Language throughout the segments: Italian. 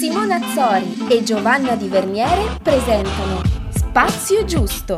Simona Azzori e Giovanna Di Verniere presentano Spazio Giusto.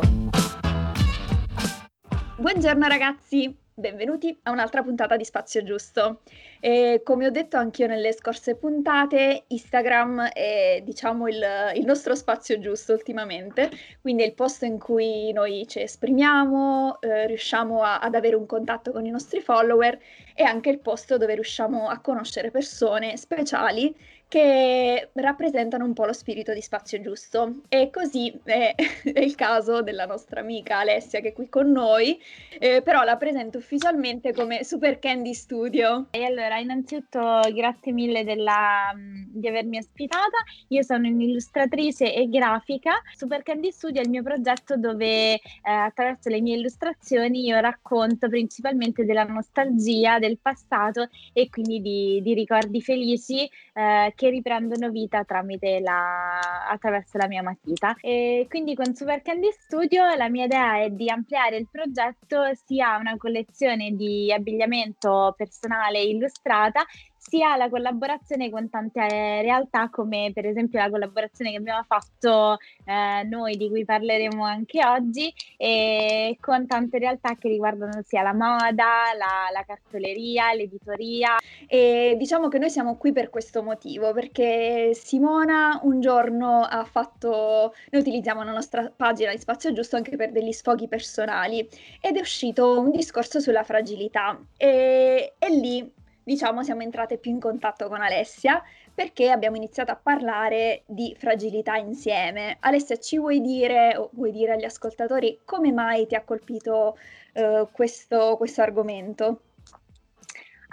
Buongiorno ragazzi, benvenuti a un'altra puntata di Spazio Giusto. E come ho detto anch'io nelle scorse puntate, Instagram è diciamo il, il, nostro spazio giusto ultimamente, quindi è il posto in cui noi ci esprimiamo, eh, riusciamo a, ad avere un contatto con i nostri follower e anche il posto dove riusciamo a conoscere persone speciali che rappresentano un po' lo spirito di spazio giusto. E così è, è il caso della nostra amica Alessia che è qui con noi, eh, però la presento ufficialmente come Super Candy Studio. E allora, innanzitutto grazie mille della, di avermi ospitata. Io sono un'illustratrice e grafica. Super Candy Studio è il mio progetto dove eh, attraverso le mie illustrazioni io racconto principalmente della nostalgia, del passato e quindi di, di ricordi felici eh, che riprendono vita tramite la, attraverso la mia matita. E quindi con Super Candy Studio la mia idea è di ampliare il progetto sia a una collezione di abbigliamento personale illustrata sia la collaborazione con tante realtà come per esempio la collaborazione che abbiamo fatto eh, noi di cui parleremo anche oggi e con tante realtà che riguardano sia la moda, la, la cartoleria, l'editoria. E diciamo che noi siamo qui per questo motivo perché Simona un giorno ha fatto noi utilizziamo la nostra pagina di Spazio Giusto anche per degli sfoghi personali ed è uscito un discorso sulla fragilità. E, e lì diciamo, siamo entrate più in contatto con Alessia perché abbiamo iniziato a parlare di fragilità insieme. Alessia, ci vuoi dire o vuoi dire agli ascoltatori come mai ti ha colpito uh, questo, questo argomento?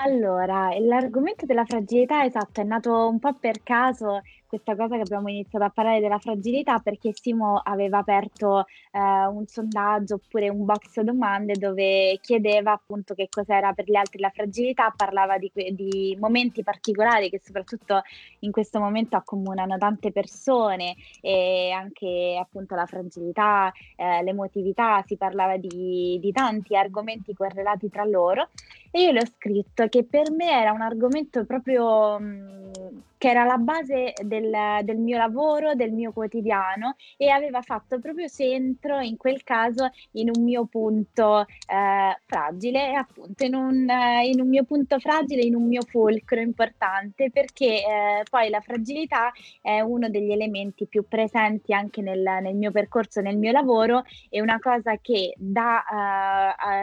Allora, l'argomento della fragilità, esatto, è nato un po' per caso questa cosa che abbiamo iniziato a parlare della fragilità perché Simo aveva aperto eh, un sondaggio oppure un box domande dove chiedeva appunto che cos'era per gli altri la fragilità, parlava di, di momenti particolari che soprattutto in questo momento accomunano tante persone e anche appunto la fragilità, eh, l'emotività, si parlava di, di tanti argomenti correlati tra loro e io le ho scritto che per me era un argomento proprio mh, che era la base del, del, mio lavoro, del mio quotidiano e aveva fatto proprio centro in quel caso in un mio punto eh, fragile, appunto in un, in un, mio punto fragile, in un mio fulcro importante perché eh, poi la fragilità è uno degli elementi più presenti anche nel, nel mio percorso, nel mio lavoro e una cosa che da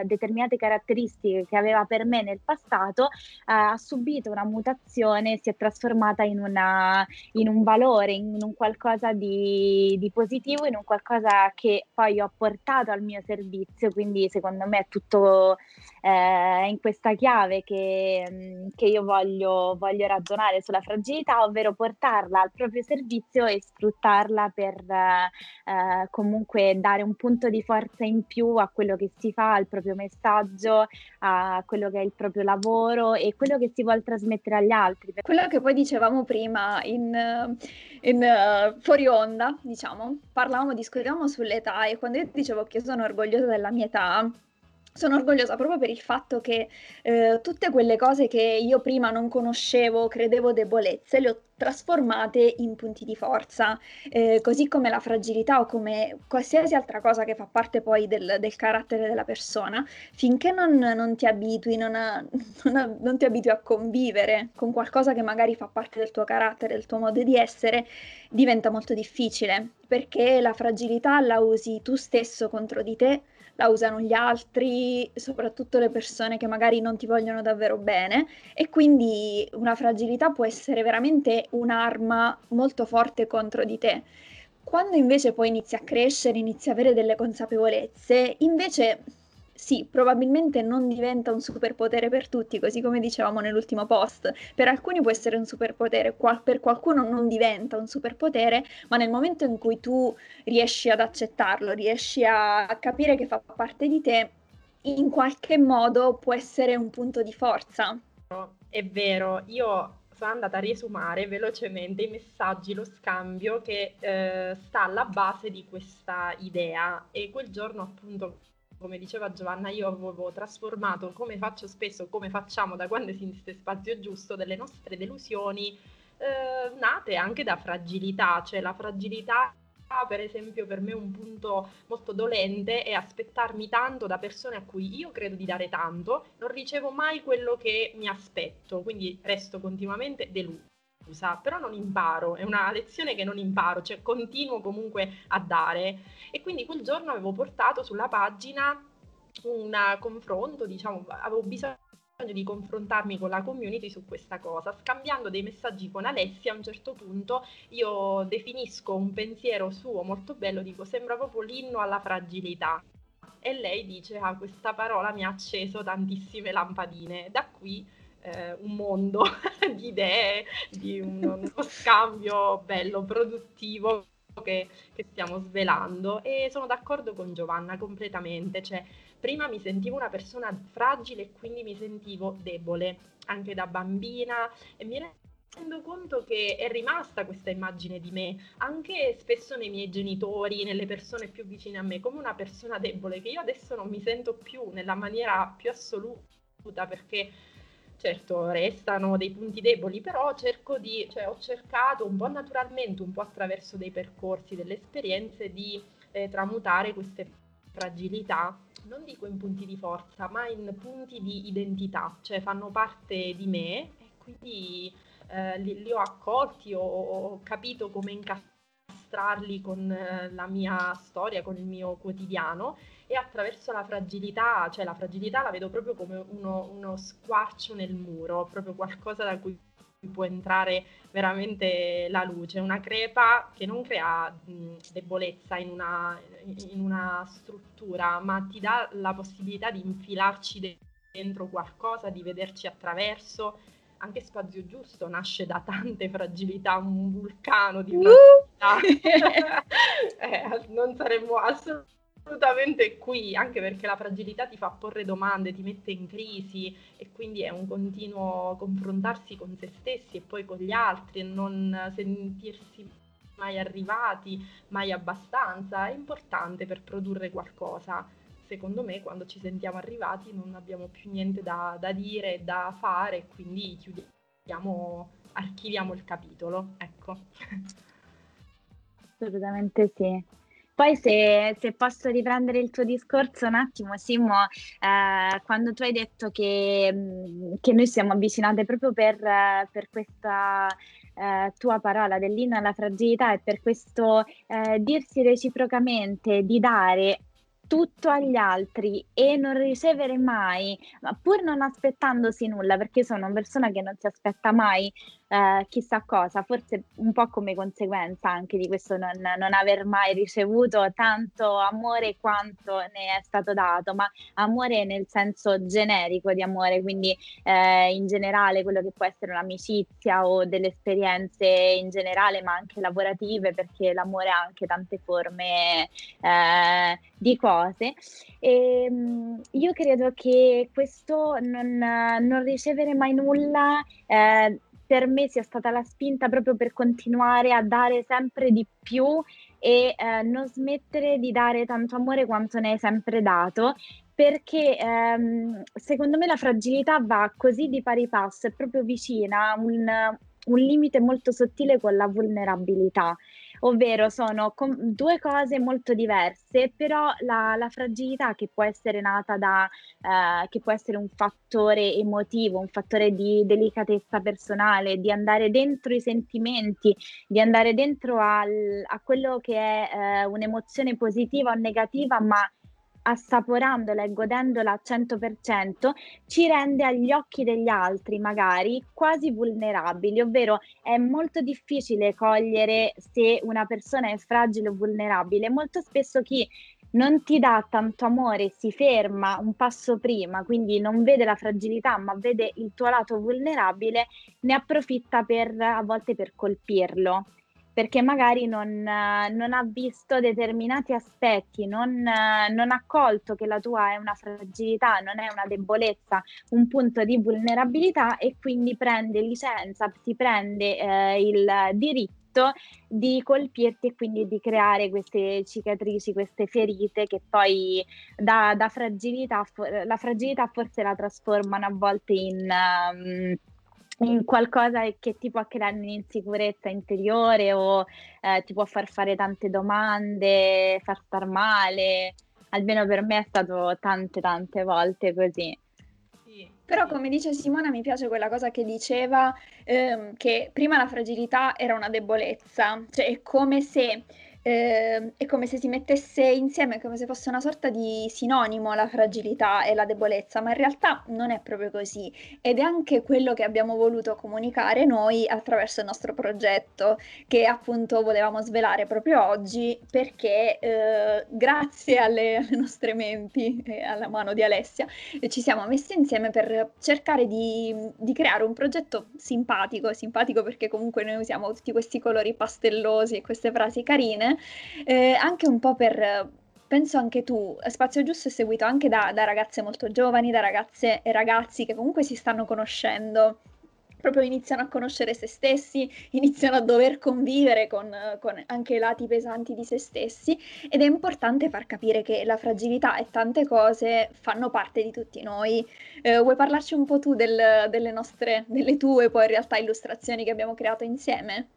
uh, determinate caratteristiche che aveva per me nel passato uh, ha subito una mutazione, si è trasformata in, una, in un valore, in un qualcosa di, di, positivo, in un qualcosa che poi ho portato al mio servizio, quindi secondo me è tutto eh, in questa chiave che, che io voglio, voglio, ragionare sulla fragilità, ovvero portarla al proprio servizio e sfruttarla per eh, comunque dare un punto di forza in più a quello che si fa, al proprio messaggio, a quello che è il proprio lavoro e quello che si vuole trasmettere agli altri. Quello che poi dicevamo prima in, in uh, fuori onda, diciamo, parlavamo, discutevamo sull'età e quando io dicevo che sono orgogliosa della mia età, sono orgogliosa proprio per il fatto che eh, tutte quelle cose che io prima non conoscevo, credevo debolezze, le ho trasformate in punti di forza, eh, così come la fragilità o come qualsiasi altra cosa che fa parte poi del, del carattere della persona, finché non, non ti abitui, non, a, non, non ti abitui a convivere con qualcosa che magari fa parte del tuo carattere, del tuo modo di essere, diventa molto difficile, perché la fragilità la usi tu stesso contro di te la usano gli altri, soprattutto le persone che magari non ti vogliono davvero bene e quindi una fragilità può essere veramente un'arma molto forte contro di te. Quando invece poi inizi a crescere, inizi a avere delle consapevolezze, invece sì, probabilmente non diventa un superpotere per tutti, così come dicevamo nell'ultimo post. Per alcuni può essere un superpotere, qual- per qualcuno non diventa un superpotere, ma nel momento in cui tu riesci ad accettarlo, riesci a capire che fa parte di te, in qualche modo può essere un punto di forza. È vero, io sono andata a riesumare velocemente i messaggi, lo scambio che eh, sta alla base di questa idea e quel giorno appunto come diceva Giovanna, io avevo trasformato, come faccio spesso, come facciamo da quando esiste spazio giusto, delle nostre delusioni eh, nate anche da fragilità, cioè la fragilità per esempio per me un punto molto dolente è aspettarmi tanto da persone a cui io credo di dare tanto, non ricevo mai quello che mi aspetto, quindi resto continuamente delusa, però non imparo, è una lezione che non imparo, cioè continuo comunque a dare e quindi quel giorno avevo portato sulla pagina un confronto, diciamo, avevo bisogno di confrontarmi con la community su questa cosa. Scambiando dei messaggi con Alessia, a un certo punto io definisco un pensiero suo molto bello, dico sembra proprio l'inno alla fragilità. E lei dice, ah, questa parola mi ha acceso tantissime lampadine. Da qui eh, un mondo di idee, di uno, uno scambio bello, produttivo che, che stiamo svelando. E sono d'accordo con Giovanna completamente, cioè prima mi sentivo una persona fragile e quindi mi sentivo debole anche da bambina e mi rendo conto che è rimasta questa immagine di me, anche spesso nei miei genitori, nelle persone più vicine a me, come una persona debole, che io adesso non mi sento più nella maniera più assoluta perché certo restano dei punti deboli, però cerco di, cioè ho cercato un po' naturalmente, un po' attraverso dei percorsi, delle esperienze di eh, tramutare queste fragilità non dico in punti di forza, ma in punti di identità, cioè fanno parte di me e quindi eh, li, li, ho accolti, ho, ho capito come incastrarli con eh, la mia storia, con il mio quotidiano e attraverso la fragilità, cioè la fragilità la vedo proprio come uno, uno squarcio nel muro, proprio qualcosa da cui può entrare veramente la luce, una crepa che non crea mh, debolezza in una, in una, struttura, ma ti dà la possibilità di infilarci dentro qualcosa, di vederci attraverso. Anche Spazio Giusto nasce da tante fragilità, un vulcano di fragilità. Uh! eh, non saremmo assolutamente assolutamente qui, anche perché la fragilità ti fa porre domande, ti mette in crisi e quindi è un continuo confrontarsi con se stessi e poi con gli altri e non sentirsi mai arrivati, mai abbastanza, è importante per produrre qualcosa. Secondo me quando ci sentiamo arrivati non abbiamo più niente da, da dire, da fare, quindi chiudiamo, archiviamo il capitolo. Ecco. Assolutamente sì. Poi se, se, posso riprendere il tuo discorso un attimo, Simo, eh, quando tu hai detto che, che, noi siamo avvicinate proprio per, per questa eh, tua parola dell'inno alla fragilità e per questo eh, dirsi reciprocamente di dare tutto agli altri e non ricevere mai, ma pur non aspettandosi nulla, perché sono una persona che non si aspetta mai eh, chissà cosa, forse un po' come conseguenza anche di questo non, non, aver mai ricevuto tanto amore quanto ne è stato dato, ma amore nel senso generico di amore, quindi eh, in generale quello che può essere un'amicizia o delle esperienze in generale, ma anche lavorative, perché l'amore ha anche tante forme eh, di cose. E, ehm, io credo che questo non, non ricevere mai nulla eh, per me sia stata la spinta proprio per continuare a dare sempre di più e eh, non smettere di dare tanto amore quanto ne hai sempre dato, perché ehm, secondo me la fragilità va così di pari passo, è proprio vicina, un, un limite molto sottile con la vulnerabilità ovvero sono com- due cose molto diverse, però la, la, fragilità che può essere nata da, eh, che può essere un fattore emotivo, un fattore di delicatezza personale, di andare dentro i sentimenti, di andare dentro al, a quello che è eh, un'emozione positiva o negativa, ma assaporandola e godendola al 100%, ci rende agli occhi degli altri magari quasi vulnerabili, ovvero è molto difficile cogliere se una persona è fragile o vulnerabile. Molto spesso chi non ti dà tanto amore, si ferma un passo prima, quindi non vede la fragilità, ma vede il tuo lato vulnerabile, ne approfitta per a volte per colpirlo perché magari non, non, ha visto determinati aspetti, non, non, ha colto che la tua è una fragilità, non è una debolezza, un punto di vulnerabilità e quindi prende licenza, si prende eh, il diritto di colpirti e quindi di creare queste cicatrici, queste ferite che poi da, da fragilità, la fragilità forse la trasformano a volte in... Um, in qualcosa che ti può creare un'insicurezza interiore o eh, ti può far fare tante domande, far star male. Almeno per me è stato tante tante volte così. Però come dice Simona mi piace quella cosa che diceva ehm, che prima la fragilità era una debolezza, cioè è come se eh, è come se si mettesse insieme, come se fosse una sorta di sinonimo la fragilità e la debolezza, ma in realtà non è proprio così. Ed è anche quello che abbiamo voluto comunicare noi attraverso il nostro progetto che appunto volevamo svelare proprio oggi perché eh, grazie alle, alle, nostre menti e alla mano di Alessia ci siamo messi insieme per cercare di, di creare un progetto simpatico, simpatico perché comunque noi usiamo tutti questi colori pastellosi e queste frasi carine eh, anche un po' per penso anche tu, Spazio Giusto è seguito anche da, da, ragazze molto giovani, da ragazze e ragazzi che comunque si stanno conoscendo, proprio iniziano a conoscere se stessi, iniziano a dover convivere con, con anche i lati pesanti di se stessi ed è importante far capire che la fragilità e tante cose fanno parte di tutti noi. Eh, vuoi parlarci un po' tu del, delle nostre, delle tue poi in realtà illustrazioni che abbiamo creato insieme?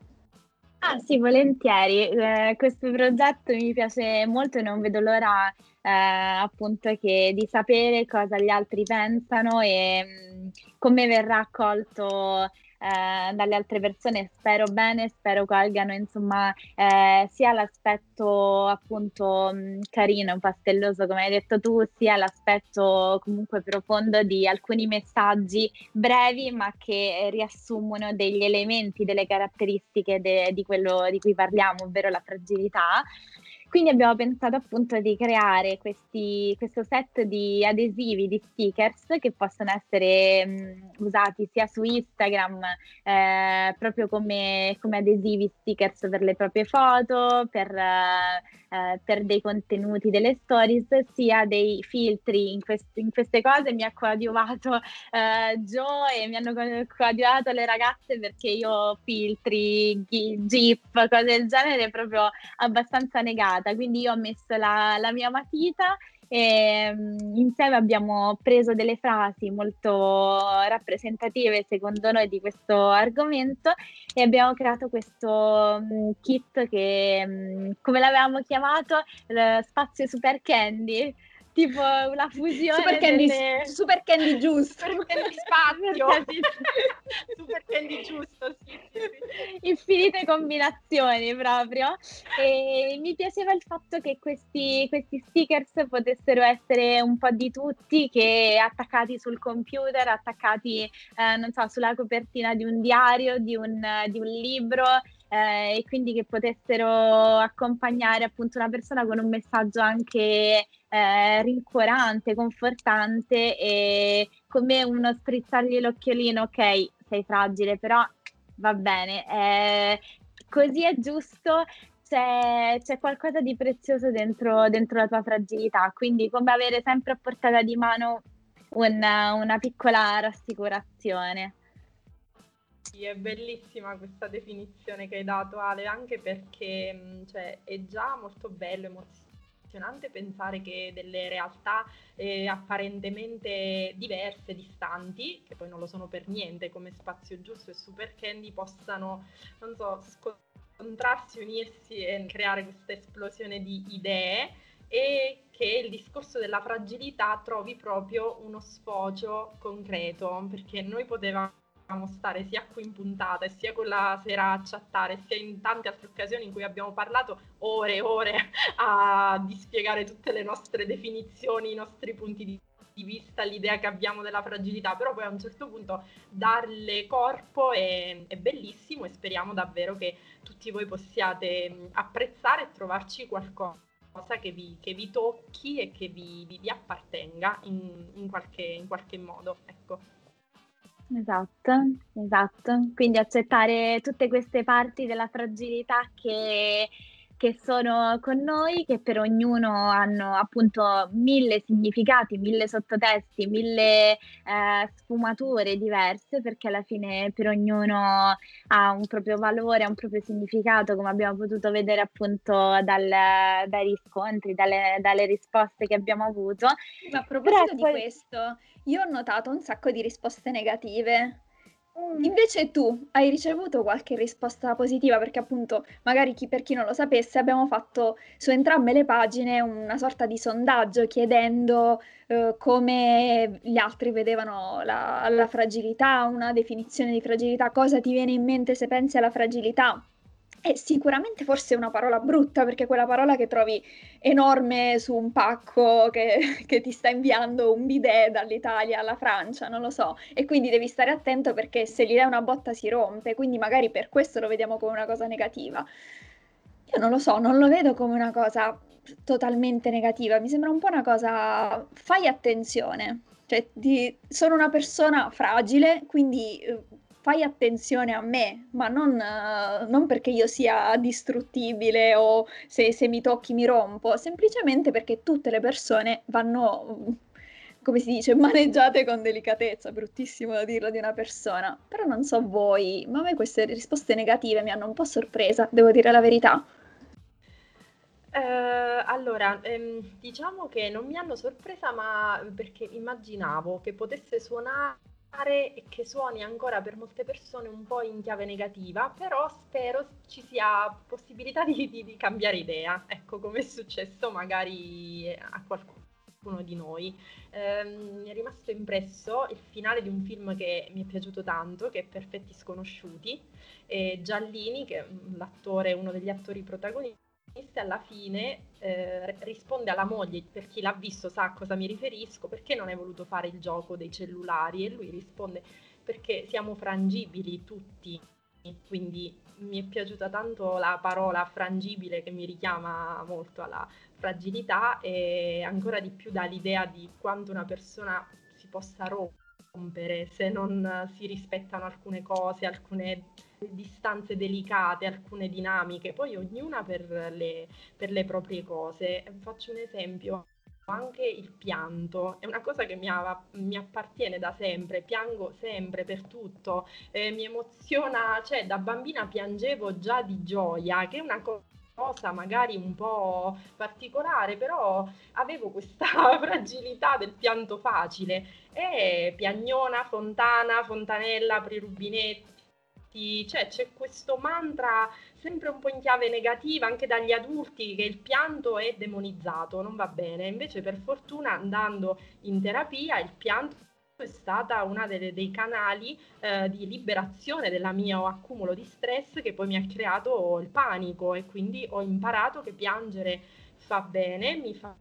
Ah sì, volentieri. Eh, questo progetto mi piace molto e non vedo l'ora eh, appunto che di sapere cosa gli altri pensano e mh, mm, come verrà accolto eh, dalle altre persone. Spero bene, spero colgano insomma eh, sia l'aspetto appunto mh, carino, pastelloso come hai detto tu, sia l'aspetto comunque profondo di alcuni messaggi brevi ma che riassumono degli elementi, delle caratteristiche de- di quello di cui parliamo, ovvero la fragilità. Quindi abbiamo pensato appunto di creare questi, questo set di adesivi, di stickers che possono essere mh, usati sia su Instagram eh, proprio come, come, adesivi stickers per le proprie foto, per, eh, per, dei contenuti delle stories, sia dei filtri in, quest- in queste cose. Mi ha coadiuvato eh, Joe e mi hanno coadiuvato le ragazze perché io filtri, GIF, cose del genere proprio abbastanza puntata, quindi io ho messo la, la mia matita e um, insieme abbiamo preso delle frasi molto rappresentative secondo noi di questo argomento e abbiamo creato questo um, kit che, um, come l'avevamo chiamato, spazio super candy tipo una fusione super candy, delle... super candy giusto super candy spazio. Super candy giusto sì, sì, sì. infinite combinazioni proprio. E mi piaceva il fatto che questi, questi stickers potessero essere un po' di tutti che attaccati sul computer attaccati eh, non so sulla copertina di un diario di un, di un libro eh, e quindi che potessero accompagnare appunto una persona con un messaggio anche eh, rincuorante, confortante e come uno strizzargli l'occhiolino, ok, sei fragile, però va bene, eh, così è giusto. C'è, c'è, qualcosa di prezioso dentro, dentro, la tua fragilità, quindi come avere sempre a portata di mano una, una piccola rassicurazione. Sì, è bellissima questa definizione che hai dato Ale, anche perché mm, cioè, è già molto bello, emozionante pensare che delle realtà eh, apparentemente diverse, distanti, che poi non lo sono per niente, come Spazio Giusto e Super Candy, possano, non so, scontrarsi, unirsi e creare questa esplosione di idee e che il discorso della fragilità trovi proprio uno sfocio concreto, perché noi potevamo stare sia qui in puntata sia quella sera a chattare, sia in tante altre occasioni in cui abbiamo parlato ore e ore a dispiegare tutte le nostre definizioni, i nostri punti di vista, l'idea che abbiamo della fragilità, però poi a un certo punto darle corpo è, è bellissimo e speriamo davvero che tutti voi possiate apprezzare e trovarci qualcosa che vi, che vi tocchi e che vi, vi, vi appartenga in, in, qualche, in qualche modo. Ecco. Esatto, esatto. Quindi accettare tutte queste parti della fragilità che, che sono con noi, che per ognuno hanno appunto mille significati, mille sottotesti, mille eh, sfumature diverse, perché alla fine per ognuno ha un proprio valore, ha un proprio significato, come abbiamo potuto vedere appunto dal, dai riscontri, dalle, dalle, risposte che abbiamo avuto. Ma a proposito Però di poi... questo, io ho notato un sacco di risposte negative. Invece tu hai ricevuto qualche risposta positiva? Perché appunto magari chi, per chi non lo sapesse abbiamo fatto su entrambe le pagine una sorta di sondaggio chiedendo eh, come gli altri vedevano la, la fragilità, una definizione di fragilità, cosa ti viene in mente se pensi alla fragilità. È sicuramente forse una parola brutta, perché quella parola che trovi enorme su un pacco che, che, ti sta inviando un bidet dall'Italia alla Francia, non lo so. E quindi devi stare attento perché se gli dai una botta si rompe, quindi magari per questo lo vediamo come una cosa negativa. Io non lo so, non lo vedo come una cosa totalmente negativa, mi sembra un po' una cosa, fai attenzione. Cioè, di, sono una persona fragile, quindi eh, fai attenzione a me, ma non, uh, non perché io sia distruttibile o se, se, mi tocchi mi rompo, semplicemente perché tutte le persone vanno, come si dice, maneggiate con delicatezza, bruttissimo da dirlo di una persona, però non so voi, ma a me queste risposte negative mi hanno un po' sorpresa, devo dire la verità. Eh, allora, ehm, diciamo che non mi hanno sorpresa, ma perché immaginavo che potesse suonare e che suoni ancora per molte persone un po' in chiave negativa, però spero ci sia possibilità di, di, di cambiare idea, ecco come è successo magari a qualcuno di noi. Eh, mi è rimasto impresso il finale di un film che mi è piaciuto tanto, che è Perfetti Sconosciuti, e Giallini, che è l'attore, uno degli attori protagonisti, alla fine eh, risponde alla moglie, per chi l'ha visto sa a cosa mi riferisco, perché non hai voluto fare il gioco dei cellulari? E lui risponde perché siamo frangibili tutti, quindi mi è piaciuta tanto la parola frangibile che mi richiama molto alla fragilità e ancora di più dall'idea di quanto una persona si possa rompere se non si rispettano alcune cose, alcune distanze delicate, alcune dinamiche, poi ognuna per le, per le proprie cose. Faccio un esempio, anche il pianto è una cosa che mi, ha, mi, appartiene da sempre, piango sempre per tutto, eh, mi emoziona, cioè da bambina piangevo già di gioia, che è una cosa magari un po' particolare, però avevo questa fragilità del pianto facile e piagnona, fontana, fontanella, apri rubinetti cioè c'è questo mantra sempre un po' in chiave negativa anche dagli adulti che il pianto è demonizzato, non va bene. Invece per fortuna andando in terapia il pianto è stata delle, dei canali eh, di liberazione del mio accumulo di stress che poi mi ha creato il panico e quindi ho imparato che piangere fa bene, mi fa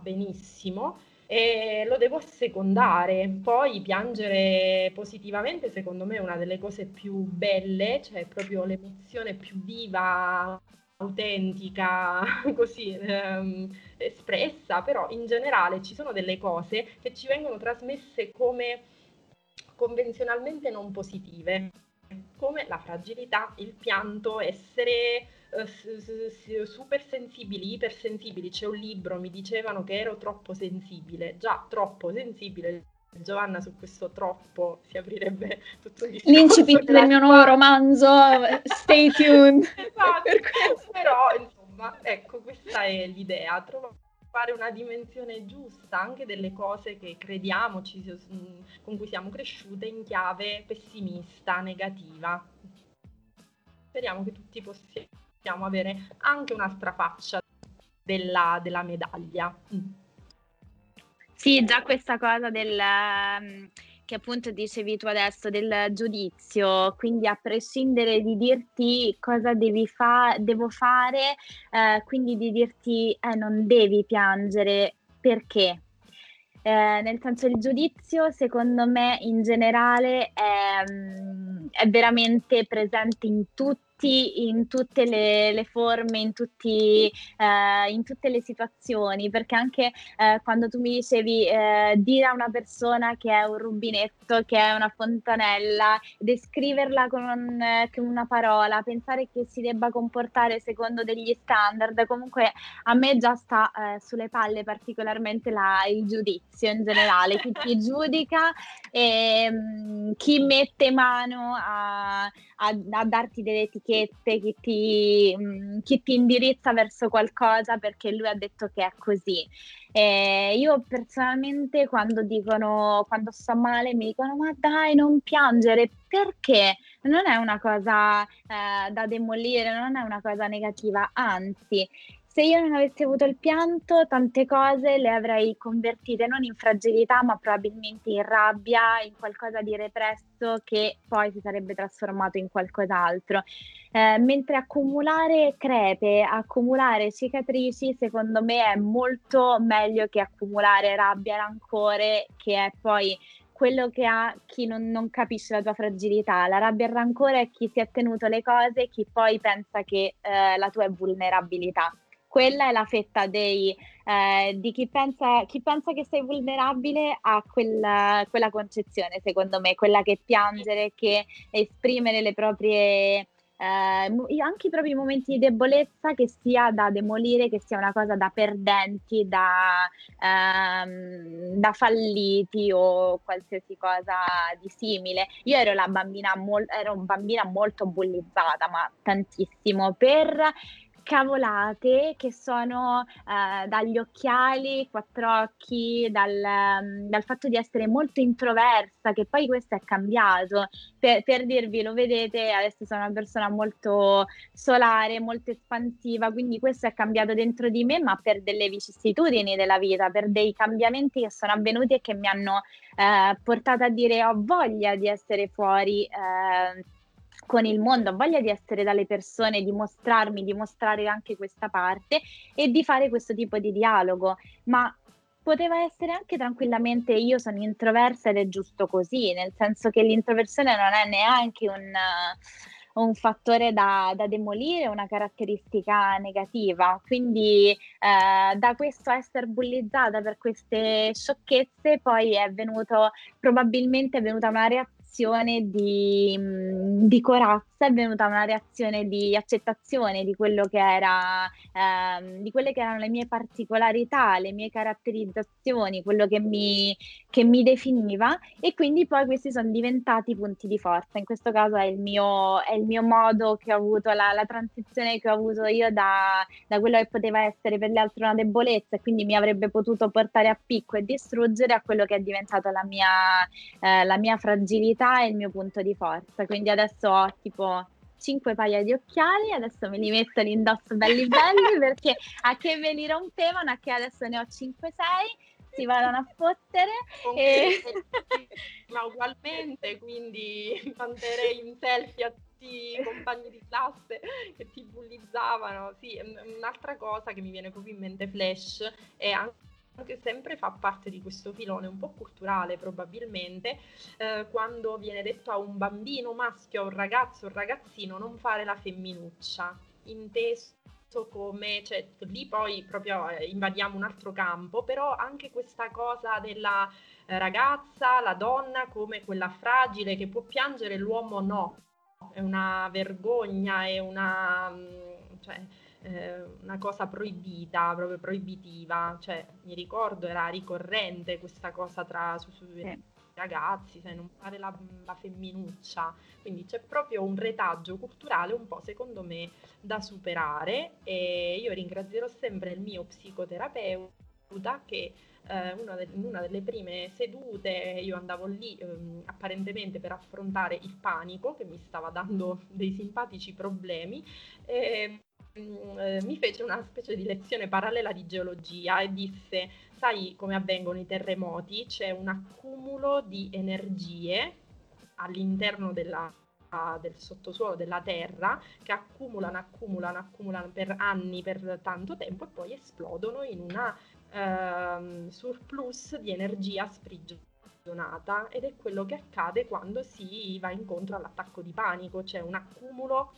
benissimo e lo devo assecondare. Poi piangere positivamente, secondo me, è una delle cose più belle, cioè proprio l'emozione più viva, autentica, così ehm, espressa, però in generale ci sono delle cose che ci vengono trasmesse come convenzionalmente non positive, come la fragilità, il pianto, essere uh, super sensibili, ipersensibili. C'è un libro, mi dicevano che ero troppo sensibile, già troppo sensibile. Giovanna su questo troppo si aprirebbe tutto il discorso. L'incipit del mio nuovo romanzo, stay tuned. esatto, però insomma, ecco, questa è l'idea, trovare una dimensione giusta anche delle cose che crediamo, ci, con cui siamo cresciute in chiave pessimista, negativa. Speriamo che tutti possiamo possiamo avere anche un'altra faccia della, della medaglia. Mm. Sì, già questa cosa del um, che appunto dicevi tu adesso del giudizio, quindi a prescindere di dirti cosa devi fa- devo fare, eh, quindi di dirti eh, non devi piangere perché. Eh, nel senso il giudizio secondo me in generale è, mm, è veramente presente in tutti tutti, in tutte le, le forme, in, tutti, eh, in, tutte le situazioni, perché anche eh, quando tu mi dicevi eh, dire a una persona che è un rubinetto, che è una fontanella, descriverla con, un, con una parola, pensare che si debba comportare secondo degli standard, comunque a me già sta eh, sulle palle particolarmente la, il giudizio in generale, chi ti giudica e mh, mm, chi mette mano a, a, a darti delle etichette, chi ti, mh, mm, chi ti indirizza verso qualcosa perché lui ha detto che è così. Eh, io personalmente quando dicono, quando sto male, mi dicono ma dai non piangere, perché? Non è una cosa eh, da demolire, non è una cosa negativa, anzi se io non avessi avuto il pianto, tante cose le avrei convertite non in fragilità, ma probabilmente in rabbia, in qualcosa di represso che poi si sarebbe trasformato in qualcos'altro. Eh, mentre accumulare crepe, accumulare cicatrici, secondo me è molto meglio che accumulare rabbia, rancore, che è poi quello che ha chi non, non, capisce la tua fragilità. La rabbia e il rancore è chi si è tenuto le cose, chi poi pensa che eh, la tua è vulnerabilità quella è la fetta dei, eh, di chi pensa, chi pensa, che sei vulnerabile a quella, quella, concezione, secondo me, quella che piangere, che esprimere le proprie... Eh, anche i propri momenti di debolezza che sia da demolire, che sia una cosa da perdenti, da, ehm, da falliti o qualsiasi cosa di simile. Io ero bambina, mol- ero bambina molto bullizzata, ma tantissimo per cavolate che sono eh, dagli occhiali, quattro occhi, dal, um, dal, fatto di essere molto introversa, che poi questo è cambiato. Per, per, dirvi, lo vedete, adesso sono una persona molto solare, molto espansiva, quindi questo è cambiato dentro di me, ma per delle vicissitudini della vita, per dei cambiamenti che sono avvenuti e che mi hanno eh, portato a dire ho voglia di essere fuori. Eh, con il mondo, ho voglia di essere dalle persone, di mostrarmi, di mostrare anche questa parte e di fare questo tipo di dialogo. Ma poteva essere anche tranquillamente io sono introversa ed è giusto così, nel senso che l'introversione non è neanche un, un fattore da, da, demolire, una caratteristica negativa. Quindi eh, da questo essere bullizzata per queste sciocchezze poi è venuto, probabilmente è venuta una reazione reazione di, mm, di, corazza, è venuta una reazione di accettazione di quello che era, ehm, di quelle che erano le mie particolarità, le mie caratterizzazioni, quello che mi, che mi definiva e quindi poi questi sono diventati punti di forza. In questo caso è il mio, è il mio modo che ho avuto, la, la transizione che ho avuto io da, da, quello che poteva essere per gli altri una debolezza e quindi mi avrebbe potuto portare a picco e distruggere a quello che è diventato la mia, eh, la mia fragilità è il mio punto di forza. Quindi adesso ho tipo 5 paia di occhiali, adesso me li metto l'indosso belli belli perché a che me li rompevano, a che adesso ne ho 5-6 si vadano a fottere. E... Ma ugualmente, quindi manderei in selfie a tutti i compagni di classe che ti bullizzavano. Sì, un'altra cosa che mi viene proprio in mente flash è anche che sempre fa parte di questo filone un po' culturale probabilmente, eh, quando viene detto a un bambino maschio, a un ragazzo, un ragazzino, non fare la femminuccia, inteso come, cioè lì poi proprio eh, invadiamo un altro campo, però anche questa cosa della eh, ragazza, la donna come quella fragile che può piangere, l'uomo no, è una vergogna, è una... Mm, cioè, eh, una cosa proibita, proprio proibitiva, cioè mi ricordo era ricorrente questa cosa tra su, su sì. ragazzi, sai, non fare la, la, femminuccia, quindi c'è proprio un retaggio culturale un po' secondo me da superare. E io ringrazierò sempre il mio psicoterapeuta che eh, una de- in una delle prime sedute io andavo lì ehm, apparentemente per affrontare il panico che mi stava dando dei simpatici problemi e Mm, eh, mi fece una specie di lezione parallela di geologia e disse, sai come avvengono i terremoti? C'è un accumulo di energie all'interno della, del sottosuolo della Terra che accumulano, accumulano, accumulano per anni, per tanto tempo e poi esplodono in una uh, surplus di energia sprigionata ed è quello che accade quando si va incontro all'attacco di panico, c'è un accumulo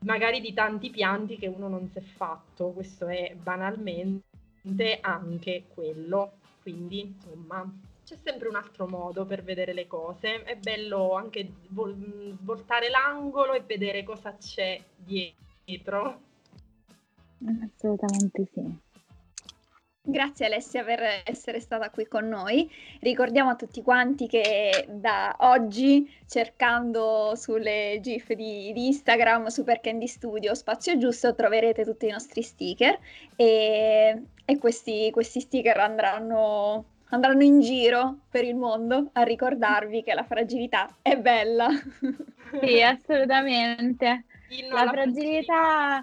magari di tanti pianti che uno non si è fatto, questo è banalmente anche quello, quindi insomma c'è sempre un altro modo per vedere le cose, è bello anche vol- voltare l'angolo e vedere cosa c'è dietro. Assolutamente sì. Grazie Alessia per essere stata qui con noi. Ricordiamo a tutti quanti che da oggi, cercando sulle GIF di, di Instagram Super Candy Studio Spazio Giusto, troverete tutti i nostri sticker e, e questi, questi sticker andranno, andranno in giro per il mondo a ricordarvi che la fragilità è bella. Sì, assolutamente. la fragilità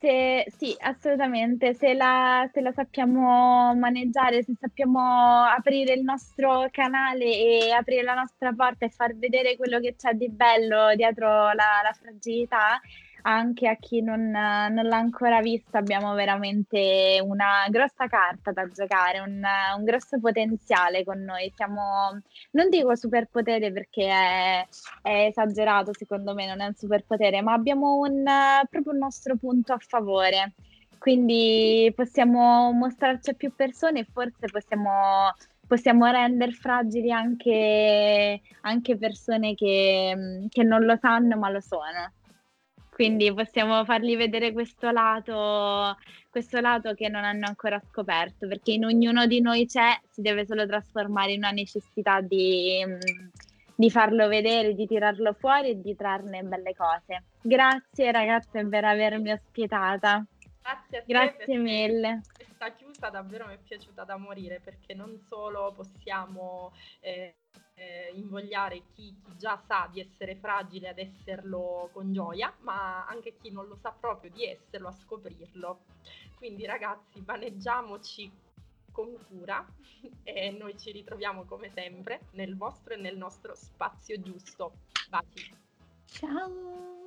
se, sì, assolutamente, se la, se la sappiamo maneggiare, se sappiamo aprire il nostro canale e aprire la nostra porta e far vedere quello che c'è di bello dietro la, la fragilità, anche a chi non, non, l'ha ancora vista abbiamo veramente una grossa carta da giocare, un, un, grosso potenziale con noi. Siamo, non dico superpotere perché è, è, esagerato secondo me, non è un superpotere, ma abbiamo un, proprio un nostro punto a favore. Quindi possiamo mostrarci a più persone e forse possiamo possiamo rendere fragili anche, anche persone che, che, non lo sanno ma lo sono. Quindi possiamo fargli vedere questo lato, questo lato che non hanno ancora scoperto, perché in ognuno di noi c'è, si deve solo trasformare in una necessità di, di farlo vedere, di tirarlo fuori e di trarne belle cose. Grazie ragazze per avermi ospitata. Grazie a te. Grazie mille. Questa chiusa davvero mi è piaciuta da morire perché non solo possiamo eh, eh, invogliare chi, chi, già sa di essere fragile ad esserlo con gioia, ma anche chi non lo sa proprio di esserlo a scoprirlo. Quindi ragazzi, maneggiamoci con cura e noi ci ritroviamo come sempre nel vostro e nel nostro spazio giusto. Baci. Ciao!